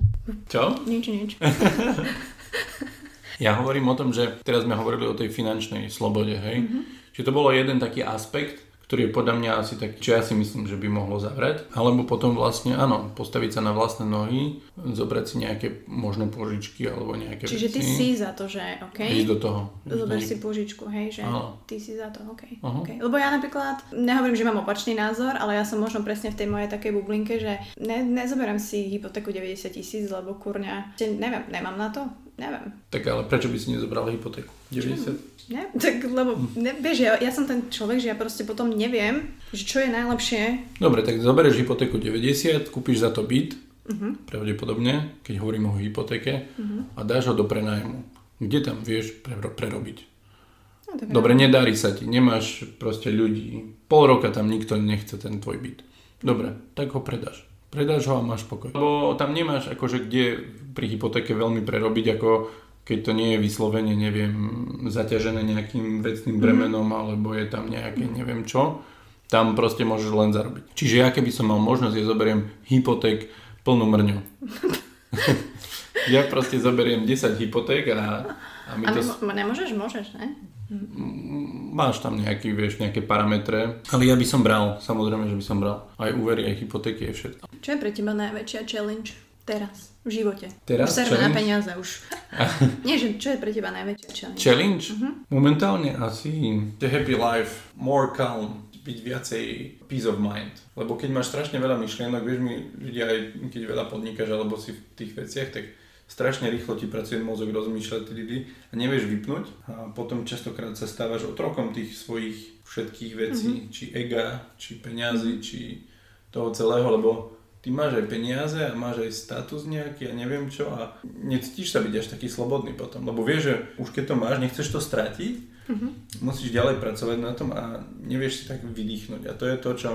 Čo? Nič, nič. ja hovorím o tom, že teraz sme hovorili o tej finančnej slobode, hej? Mm-hmm. Čiže to bolo jeden taký aspekt, ktorý je podľa mňa asi taký, čo ja si myslím, že by mohlo zavrieť. Alebo potom vlastne, áno, postaviť sa na vlastné nohy, zobrať si nejaké možné požičky alebo nejaké Čiže veci. ty si za to, že OK. Ísť do toho. Zober si požičku, hej, že Áno. ty si za to, OK. Okay. Lebo ja napríklad, nehovorím, že mám opačný názor, ale ja som možno presne v tej mojej takej bublinke, že ne, nezoberám si hypotéku 90 tisíc, lebo kurňa, neviem, nemám na to, neviem. Tak ale prečo by si nezobral hypotéku? 90? Ne? Tak lebo, ne, vieš, ja, ja som ten človek, že ja proste potom neviem, že čo je najlepšie. Dobre, tak zoberieš hypotéku 90, kúpiš za to byt, uh-huh. pravdepodobne, keď hovorím o hypotéke, uh-huh. a dáš ho do prenajmu. Kde tam vieš pre, prerobiť? No, tak Dobre, nedarí sa ti, nemáš proste ľudí. Pol roka tam nikto nechce ten tvoj byt. Dobre, tak ho predáš. Predáš ho a máš pokoj. Lebo tam nemáš akože kde pri hypotéke veľmi prerobiť, ako keď to nie je vyslovene, neviem, zaťažené nejakým vecným bremenom, alebo je tam nejaké neviem čo, tam proste môžeš len zarobiť. Čiže ja keby som mal možnosť, ja zoberiem hypoték plnú mrňu. ja proste zoberiem 10 hypoték a, a mi A to... nemo- nemôžeš, môžeš, ne? Máš tam nejaký, vieš, nejaké parametre, ale ja by som bral, samozrejme, že by som bral. Aj úvery, aj hypotéky, aj všetko. Čo je pre teba najväčšia challenge teraz, v živote? Teraz už serve na peniaze, už. Nie, že čo je pre teba najväčšia challenge? Challenge? Momentálne asi the happy life, more calm, byť viacej peace of mind. Lebo keď máš strašne veľa myšlienok, vieš mi, ľudia aj keď veľa podnikáš alebo si v tých veciach, tak strašne rýchlo ti pracuje mozog, rozmýšľa ty, a nevieš vypnúť a potom častokrát sa stávaš otrokom tých svojich všetkých vecí, mm-hmm. či ega, či peňazí, či toho celého, lebo ty máš aj peniaze a máš aj status nejaký a neviem čo a necítiš sa byť až taký slobodný potom, lebo vieš, že už keď to máš, nechceš to stratiť, mm-hmm. musíš ďalej pracovať na tom a nevieš si tak vydýchnuť a to je to, čo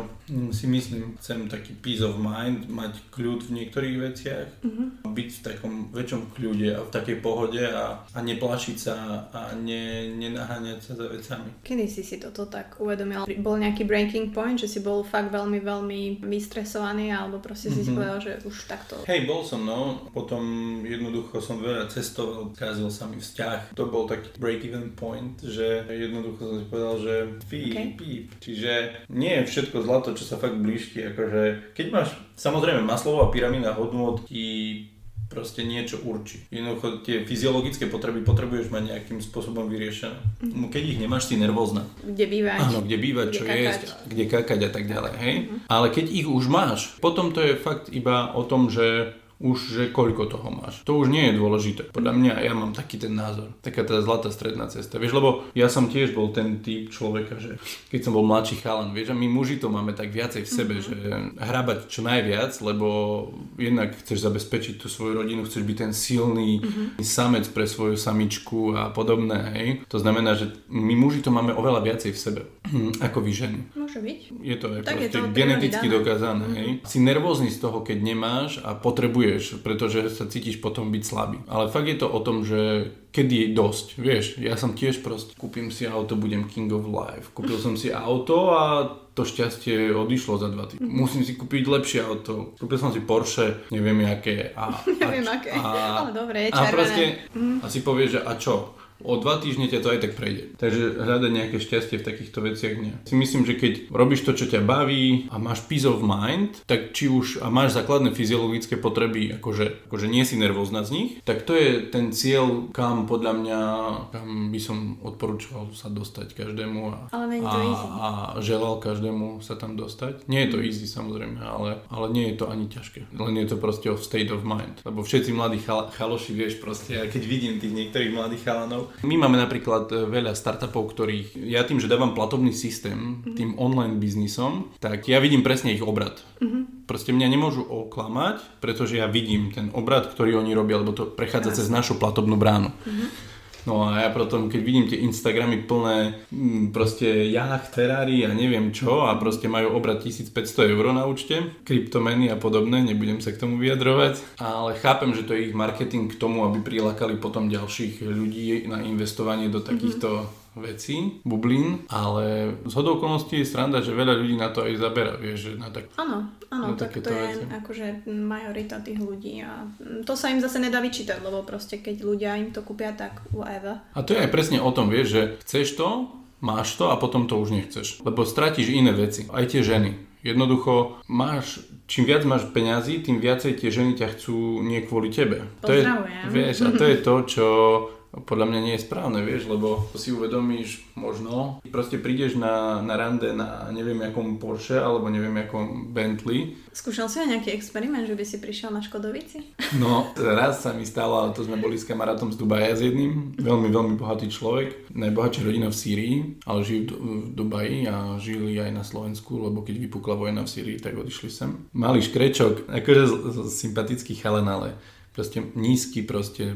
si myslím, chcem taký peace of mind, mať kľud v niektorých veciach, mm-hmm. byť v takom väčšom kľude a v takej pohode a, a neplašiť sa a ne, nenaháňať sa za vecami. Kedy si si toto tak uvedomil? Bol nejaký breaking point, že si bol fakt veľmi, veľmi vystresovaný alebo proste si si povedal, že už takto... Hej, bol som, no. Potom jednoducho som veľa cestoval, kázil sa mi vzťah. To bol taký break-even point, že jednoducho som si povedal, že píp, Okay. píp. Čiže nie je všetko zlato, čo sa fakt blížti. Akože, keď máš, samozrejme, maslová pyramída hodnôt ti proste niečo určí. Jednoducho tie fyziologické potreby potrebuješ mať nejakým spôsobom vyriešené. Mhm. Keď ich nemáš, si nervózna. Kde bývať? Áno, kde bývať, Kde čo kakať. jesť, kde kakať a tak ďalej, hej? Ale keď ich už máš, potom to je fakt iba o tom, že už, že koľko toho máš. To už nie je dôležité. Podľa mňa, ja mám taký ten názor. Taká tá zlatá stredná cesta. Vieš, lebo ja som tiež bol ten typ človeka, že keď som bol mladší chalan, vieš, a my muži to máme tak viacej v sebe, že hrabať čo najviac, lebo jednak chceš zabezpečiť tú svoju rodinu, chceš byť ten silný samec pre svoju samičku a podobné, hej. To znamená, že my muži to máme oveľa viacej v sebe, ako vy ženy. Môže byť. Je to aj Tak je proste to od geneticky dané. dokázané. Hej? Si nervózny z toho, keď nemáš a potrebuješ, pretože sa cítiš potom byť slabý. Ale fakt je to o tom, že kedy je dosť. Vieš, ja som tiež proste, kúpim si auto, budem king of life. Kúpil som si auto a to šťastie odišlo za dva týždne. Musím si kúpiť lepšie auto. Kúpil som si Porsche, neviem aké. A, Neviem a, aké, A, ale dobre, je A červené. proste, a si povieš, že a čo? O dva týždne ťa to aj tak prejde. Takže hľadať nejaké šťastie v takýchto veciach nie. Si myslím, že keď robíš to, čo ťa baví a máš peace of mind, tak či už a máš základné fyziologické potreby, akože, akože nie si nervózna z nich, tak to je ten cieľ, kam podľa mňa, kam by som odporúčal sa dostať každému a, ale a, a želal každému sa tam dostať. Nie je to easy samozrejme, ale, ale nie je to ani ťažké. Len je to proste o state of mind. Lebo všetci mladí chal, chaloši, vieš proste, ja keď vidím tých niektorých mladých chalanov. My máme napríklad e, veľa startupov, ktorých ja tým, že dávam platobný systém mm-hmm. tým online biznisom, tak ja vidím presne ich obrad. Mm-hmm. Proste mňa nemôžu oklamať, pretože ja vidím ten obrad, ktorý oni robia, lebo to prechádza cez našu platobnú bránu. Mm-hmm. No a ja potom, keď vidím tie Instagramy plné mm, proste jacht, Ferrari a neviem čo a proste majú obrad 1500 eur na účte, kryptomeny a podobné, nebudem sa k tomu vyjadrovať, ale chápem, že to je ich marketing k tomu, aby prilákali potom ďalších ľudí na investovanie do takýchto mm-hmm vecí, bublín, ale z hodou okolností je sranda, že veľa ľudí na to aj zabera, vieš, že na tak... Áno, áno, tak to je veci. akože majorita tých ľudí a to sa im zase nedá vyčítať, lebo proste keď ľudia im to kúpia, tak whatever. A to je aj presne o tom, vieš, že chceš to, máš to a potom to už nechceš, lebo stratíš iné veci, aj tie ženy. Jednoducho máš, čím viac máš peňazí, tým viacej tie ženy ťa chcú nie kvôli tebe. To je, vieš, a to je to, čo podľa mňa nie je správne, vieš, lebo si uvedomíš možno, proste prídeš na, na rande na neviem akom Porsche alebo neviem akom Bentley. Skúšal si aj nejaký experiment, že by si prišiel na Škodovici? No, raz sa mi stalo, ale to sme boli s kamarátom z Dubaja s jedným, veľmi, veľmi bohatý človek, najbohatšia rodina v Sýrii, ale žijú v Dubaji a žili aj na Slovensku, lebo keď vypukla vojna v Sýrii, tak odišli sem. Malý škrečok, akože sympatický chalen, ale proste nízky, proste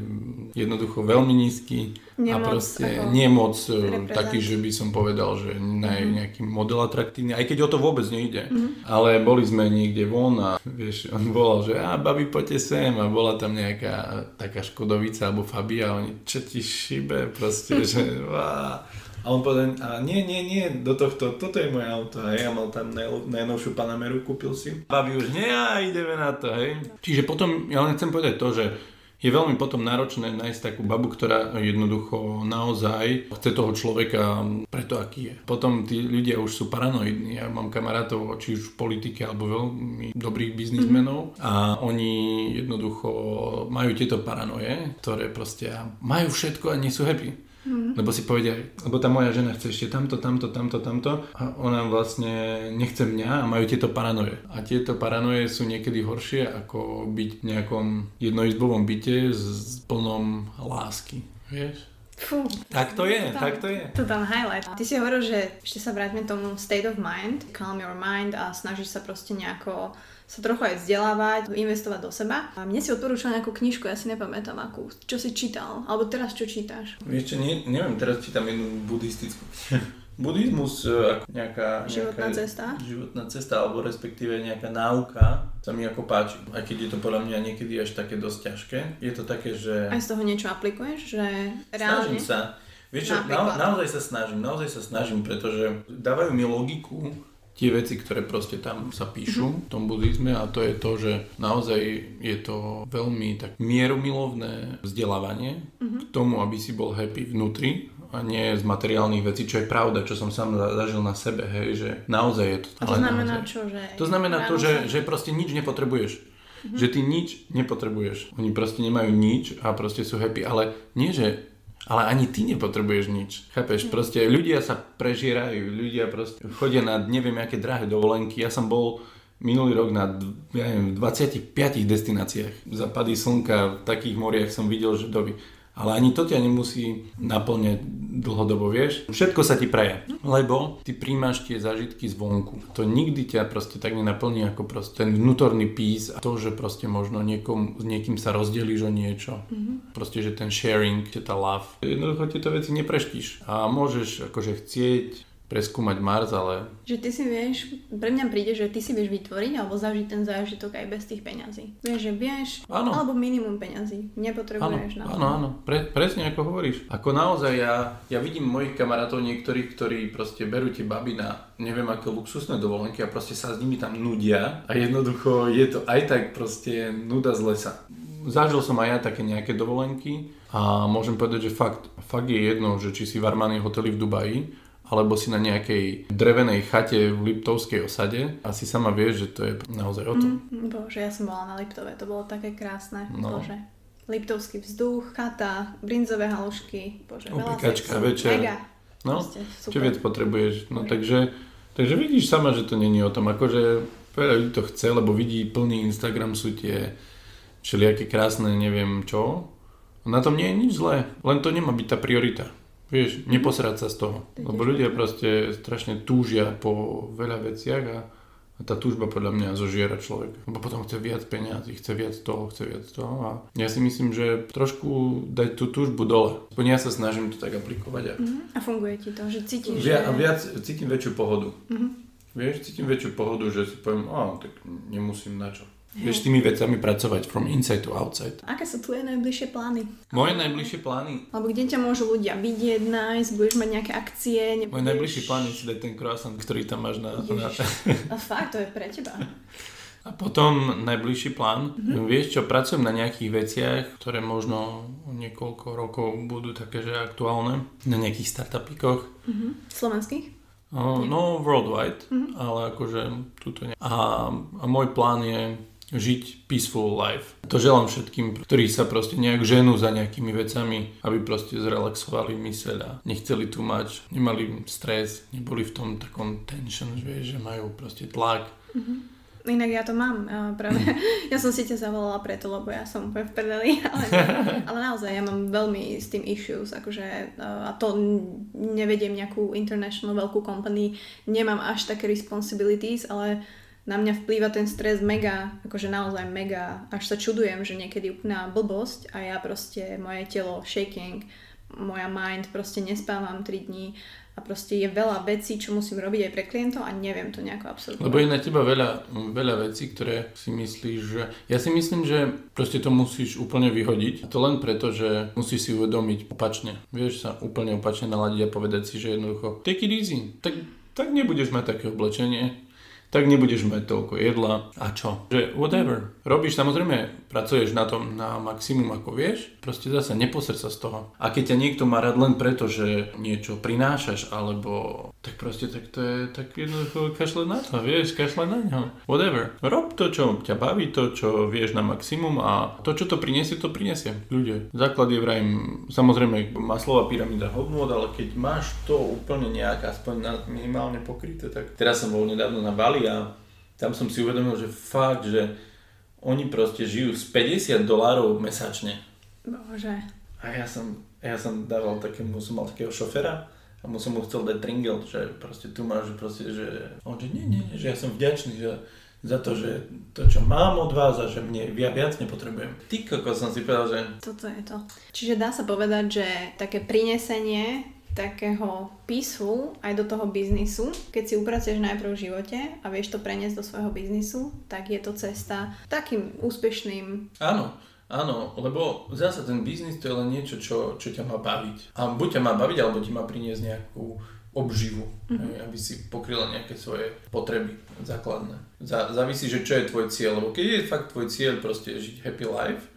jednoducho veľmi nízky nie a proste nie moc e, taký, že by som povedal, že ne, mm-hmm. nejaký model atraktívny, aj keď o to vôbec nejde. Mm-hmm. Ale boli sme niekde von a vieš, on volal, že a babi poďte sem a bola tam nejaká taká Škodovica alebo Fabia a oni, čo ti šibe, proste, že vá. A on povedal, a nie, nie, nie, do tohto, toto je moje auto. A ja mal tam naj, najnovšiu Panameru, kúpil si. Babi už nie, a ideme na to, hej. Čiže potom, ja len chcem povedať to, že je veľmi potom náročné nájsť takú babu, ktorá jednoducho naozaj chce toho človeka preto, aký je. Potom tí ľudia už sú paranoidní. Ja mám kamarátov, či už v politike, alebo veľmi dobrých biznismenov mm-hmm. a oni jednoducho majú tieto paranoje, ktoré proste majú všetko a nie sú happy. Mm. Lebo si povedia, lebo tá moja žena chce ešte tamto, tamto, tamto, tamto a ona vlastne nechce mňa a majú tieto paranoje. A tieto paranoje sú niekedy horšie ako byť v nejakom jednoizbovom byte s plnom lásky. Vieš? Fú. Tak to je, to tam, tak to je. To tam highlight. Ty si hovoril, že ešte sa vráťme tomu state of mind, calm your mind a snažíš sa proste nejako sa trochu aj vzdelávať, investovať do seba. A mne si odporúčal nejakú knižku, ja si nepamätám akú. Čo si čítal? Alebo teraz čo čítaš? Čo, nie, neviem, teraz čítam jednu buddhistickú Buddhizmus, e, ako nejaká, životná nejaká cesta. životná cesta, alebo respektíve nejaká náuka sa mi ako páči. Aj keď je to podľa mňa niekedy až také dosť ťažké. Je to také, že... Aj z toho niečo aplikuješ? Že reálne? Snažím sa. Vieš čo, na, naozaj sa snažím, naozaj sa snažím, pretože dávajú mi logiku tie veci, ktoré proste tam sa píšu mm-hmm. v tom buddhizme a to je to, že naozaj je to veľmi tak mierumilovné vzdelávanie mm-hmm. k tomu, aby si bol happy vnútri a nie z materiálnych vecí, čo je pravda, čo som sám zažil na sebe, hej, že naozaj je to. A to znamená naozaj. čo? Že to znamená to, že, že proste nič nepotrebuješ. Mm-hmm. Že ty nič nepotrebuješ. Oni proste nemajú nič a proste sú happy, ale nie, že ale ani ty nepotrebuješ nič. Chápeš? Proste ľudia sa prežierajú, ľudia proste chodia na neviem aké drahé dovolenky. Ja som bol minulý rok na ja neviem, 25 destináciách. Zapady slnka v takých moriach som videl, že doby. Ale ani to ťa nemusí naplňať dlhodobo, vieš. Všetko sa ti praje, lebo ty príjmaš tie zážitky zvonku. To nikdy ťa proste tak nenaplní ako proste ten vnútorný pís a to, že proste možno niekom, s niekým sa rozdelíš o niečo. Mm-hmm. Proste, že ten sharing, že tá love. Jednoducho tieto veci nepreštíš a môžeš akože chcieť preskúmať Mars, ale... Že ty si vieš, pre mňa príde, že ty si vieš vytvoriť alebo zažiť ten zážitok aj bez tých peňazí. Vieš, že vieš, ano. alebo minimum peňazí. Nepotrebuješ na Áno, áno, Pre, presne ako hovoríš. Ako naozaj ja, ja vidím mojich kamarátov niektorých, ktorí proste berú tie baby na neviem aké luxusné dovolenky a proste sa s nimi tam nudia a jednoducho je to aj tak proste nuda z lesa zažil som aj ja také nejaké dovolenky a môžem povedať, že fakt, fakt je jedno, že či si v Armani hoteli v Dubaji, alebo si na nejakej drevenej chate v Liptovskej osade a si sama vieš, že to je naozaj o to. Mm, bože, ja som bola na Liptove, to bolo také krásne. No. Bože. Liptovský vzduch, chata, brinzové halušky, bože, veľa sexu, večer. Mega. No, Proste, čo viac potrebuješ. No, takže, takže vidíš sama, že to není o tom, akože veľa ľudí to chce, lebo vidí plný Instagram sú tie všelijaké krásne neviem čo. Na tom nie je nič zlé, len to nemá byť tá priorita. Vieš, neposrať sa z toho. Lebo ľudia proste strašne túžia po veľa veciach a, a tá túžba podľa mňa zožiera človeka. Lebo potom chce viac peniazy, chce viac toho, chce viac toho. A ja si myslím, že trošku dať tú túžbu dole. Aspoň ja sa snažím to tak aplikovať. A, uh-huh. a funguje ti to, že cítiš, Via, že... A viac cítim väčšiu pohodu. Uh-huh. Vieš, cítim väčšiu pohodu, že si poviem, a tak nemusím na čo. Vieš tými vecami pracovať from inside to outside. Aké sú tvoje najbližšie plány? Moje najbližšie plány? Alebo kde ťa môžu ľudia vidieť, nájsť, budeš mať nejaké akcie? Nebudeš... Môj najbližší plán je si dať ten croissant, ktorý tam máš na... na... A fakt, to je pre teba. A potom najbližší plán. Mm-hmm. Vieš čo, pracujem na nejakých veciach, ktoré možno niekoľko rokov budú také, že aktuálne. Na nejakých startupíkoch. Mm-hmm. Slovenských? Oh, no, worldwide, mm-hmm. ale akože tuto nie. A, a môj plán je žiť peaceful life. To želám všetkým, ktorí sa proste nejak ženú za nejakými vecami, aby proste zrelaxovali myseľ a nechceli tu mať, nemali stres, neboli v tom takom tension, že, vieš, že majú proste tlak. Mm-hmm. Inak ja to mám, práve. Ja som si ťa zavolala preto, lebo ja som úplne v prdeli, ale, ale naozaj ja mám veľmi s tým issues, akože a to nevediem nejakú international veľkú company, nemám až také responsibilities, ale na mňa vplýva ten stres mega, akože naozaj mega, až sa čudujem, že niekedy úplná blbosť a ja proste, moje telo shaking, moja mind, proste nespávam 3 dní a proste je veľa vecí, čo musím robiť aj pre klientov a neviem to nejako absolútne. Lebo je na teba veľa, veľa vecí, ktoré si myslíš, že... Ja si myslím, že proste to musíš úplne vyhodiť. A to len preto, že musíš si uvedomiť opačne. Vieš sa úplne opačne naladiť a povedať si, že jednoducho take it easy. Tak, tak nebudeš mať také oblečenie, tak nebudeš mať toľko jedla a čo? Že whatever. Robíš samozrejme, pracuješ na tom na maximum ako vieš, proste zase neposr sa z toho. A keď ťa niekto má rád len preto, že niečo prinášaš, alebo tak proste tak to je tak jednoducho kašle na to, vieš, kašle na ňo. Whatever. Rob to, čo ťa baví, to, čo vieš na maximum a to, čo to prinesie, to prinesie. Ľudia. Základ je vrajím, samozrejme, má slova pyramída hodnot, ale keď máš to úplne nejak, aspoň minimálne pokryté, tak teraz som bol nedávno na Bali a tam som si uvedomil, že fakt, že oni proste žijú z 50 dolárov mesačne. Bože. A ja som, ja som dával takému, som mal takého šofera a mu som mu chcel dať tringel, že proste tu máš, proste, že on, že nie, nie, nie, že ja som vďačný, že za to, že to, čo mám od vás a že mne ja viac nepotrebujem. Ty koko som si povedal, že... Toto je to. Čiže dá sa povedať, že také prinesenie takého peaceful aj do toho biznisu. Keď si upracuješ najprv v živote a vieš to preniesť do svojho biznisu, tak je to cesta takým úspešným. Áno, Áno, lebo zase ten biznis to je len niečo, čo, čo ťa má baviť. A buď ťa má baviť, alebo ti má priniesť nejakú obživu, mm-hmm. aby si pokryla nejaké svoje potreby základné. Zá, závisí, že čo je tvoj cieľ, lebo keď je fakt tvoj cieľ proste žiť happy life,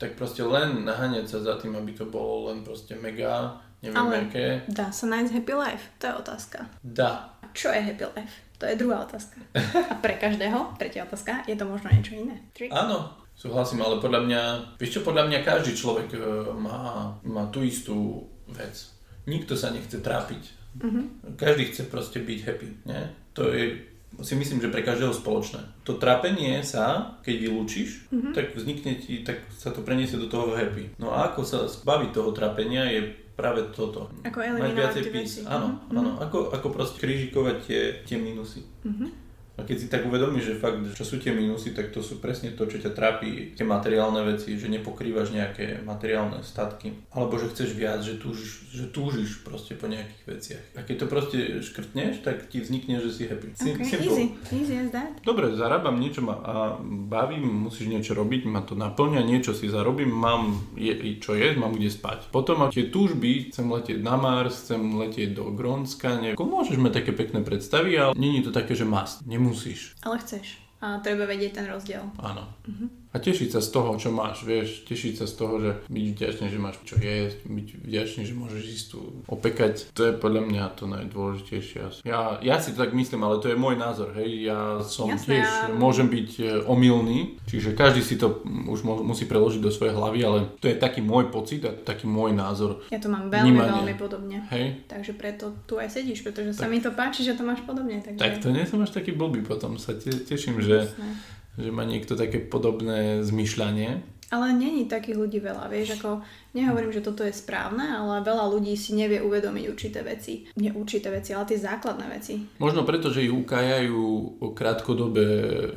tak proste len naháňať sa za tým, aby to bolo len proste mega neviem Ale aké. dá sa nájsť happy life? To je otázka. Dá. Čo je happy life? To je druhá otázka. A pre každého, tretia otázka, je to možno niečo iné. Trick? Áno, súhlasím, ale podľa mňa, vieš čo, podľa mňa každý človek e, má, má tú istú vec. Nikto sa nechce trápiť. Uh-huh. Každý chce proste byť happy, nie? To je si myslím, že pre každého spoločné. To trápenie sa, keď vylúčiš, uh-huh. tak vznikne ti, tak sa to preniesie do toho happy. No a ako sa zbaviť toho trápenia je práve toto. Ako eliminovať tie veci. Áno, mm-hmm. áno. Ako, ako proste križikovať tie, tie minusy. Mm-hmm. A keď si tak uvedomíš, že fakt, čo sú tie minusy, tak to sú presne to, čo ťa trápi, tie materiálne veci, že nepokrývaš nejaké materiálne statky, alebo že chceš viac, že túžiš, že túžiš proste po nejakých veciach. A keď to proste škrtneš, tak ti vznikne, že si happy. Okay, easy, easy as that. Dobre, zarábam niečo ma a bavím, musíš niečo robiť, ma to naplňa, niečo si zarobím, mám je, čo je, mám kde spať. Potom ak tie túžby, chcem letieť na Mars, chcem letieť do Grónska, neviem, môžeš mať také pekné predstavy, ale není to také, že must. Nemusíš. Ale chceš. A treba vedieť ten rozdiel. Áno. Uh-huh. A tešiť sa z toho, čo máš, vieš, tešiť sa z toho, že byť vďačný, že máš čo jesť, byť vďačný, že môžeš ísť tu opekať, to je podľa mňa to najdôležitejšie. Ja, ja si to tak myslím, ale to je môj názor, hej, ja som Jasné, tiež, ja- môžem byť e, omylný, čiže každý si to už musí preložiť do svojej hlavy, ale to je taký môj pocit a taký môj názor, Ja to mám veľmi, Vnímanie. veľmi podobne. hej. Takže preto tu aj sedíš, pretože sa mi to páči, že to máš podobne. Takže... Tak to nie som až taký blbý potom, sa te, teším, že, Jasné. Že má niekto také podobné zmyšľanie. Ale není takých ľudí veľa, vieš, ako nehovorím, že toto je správne, ale veľa ľudí si nevie uvedomiť určité veci. Nie určité veci, ale tie základné veci. Možno preto, že ich ukájajú o krátkodobé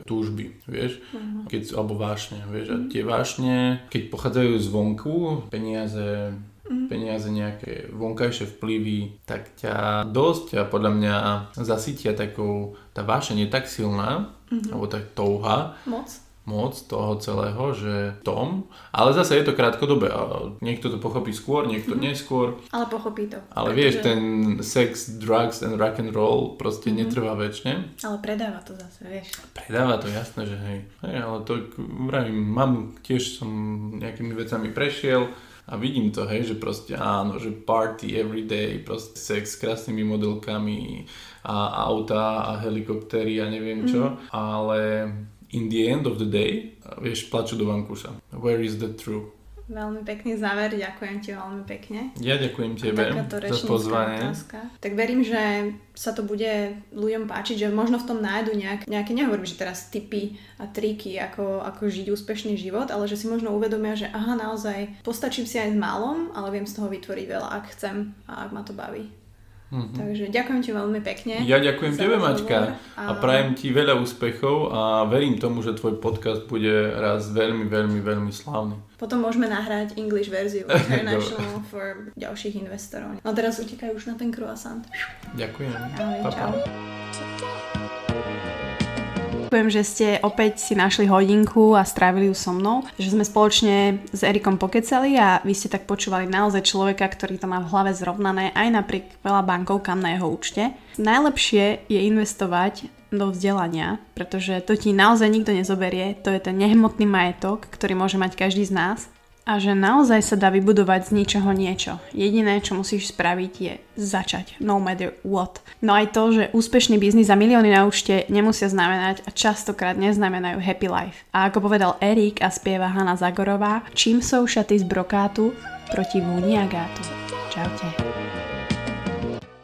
túžby, vieš, keď, alebo vášne, vieš, a tie vášne, keď pochádzajú zvonku, peniaze, peniaze, nejaké vonkajšie vplyvy, tak ťa dosť a podľa mňa zasytia takou, tá vášeň je tak silná, alebo tak touha, Moc. moc toho celého, že tom, ale zase je to krátkodobé niekto to pochopí skôr, niekto neskôr, Ale pochopí to. ale pretože- vieš, ten sex, drugs and rock and roll proste netrvá väčšine. Ale predáva to zase, vieš. Predáva to, jasné, že hej. hej ale to, vravím, mám, tiež som nejakými vecami prešiel a vidím to, hej, že proste áno, že party every day, proste sex s krásnymi modelkami a auta a helikoptery a neviem čo, ale in the end of the day, vieš, plaču do vankúša. Where is the true? Veľmi pekný záver, ďakujem ti veľmi pekne. Ja ďakujem tebe za pozvanie. otázka. Tak verím, že sa to bude ľuďom páčiť, že možno v tom nájdu nejak, nejaké, nehovorím, že teraz tipy a triky, ako, ako žiť úspešný život, ale že si možno uvedomia, že aha, naozaj postačím si aj s málom, ale viem z toho vytvoriť veľa, ak chcem a ak ma to baví. Mhm. Takže ďakujem ti veľmi pekne. Ja ďakujem tebe, rozhovor Maťka, a prajem ti veľa úspechov a verím tomu, že tvoj podcast bude raz veľmi, veľmi, veľmi slávny. Potom môžeme nahrať English verziu International for ďalších investorov. No teraz utekajú už na ten croissant. Ďakujem. Ahoj, Pa, pa. Ďakujem, že ste opäť si našli hodinku a strávili ju so mnou, že sme spoločne s Erikom pokecali a vy ste tak počúvali naozaj človeka, ktorý to má v hlave zrovnané aj napriek veľa bankovkám na jeho účte. Najlepšie je investovať do vzdelania, pretože to ti naozaj nikto nezoberie, to je ten nehmotný majetok, ktorý môže mať každý z nás a že naozaj sa dá vybudovať z ničoho niečo. Jediné, čo musíš spraviť, je začať, no matter what. No aj to, že úspešný biznis a milióny na účte nemusia znamenať a častokrát neznamenajú happy life. A ako povedal Erik a spieva Hanna Zagorová, čím sú šaty z brokátu proti vúni agátu. Čaute.